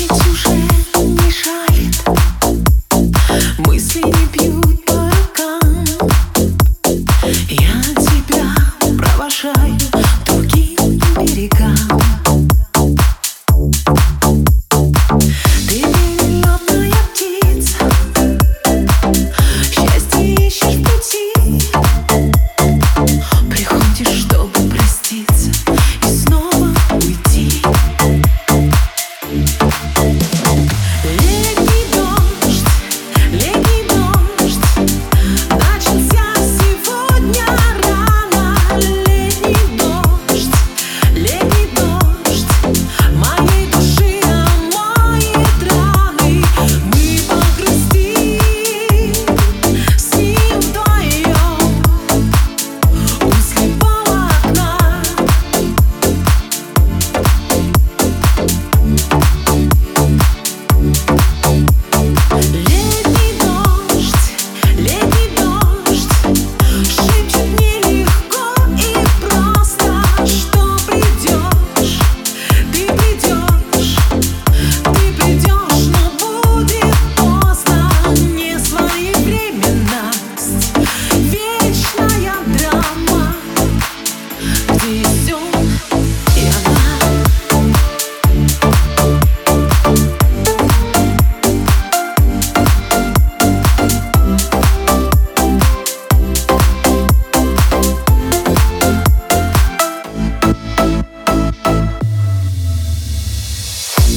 envie de toucher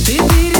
Did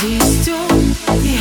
these two.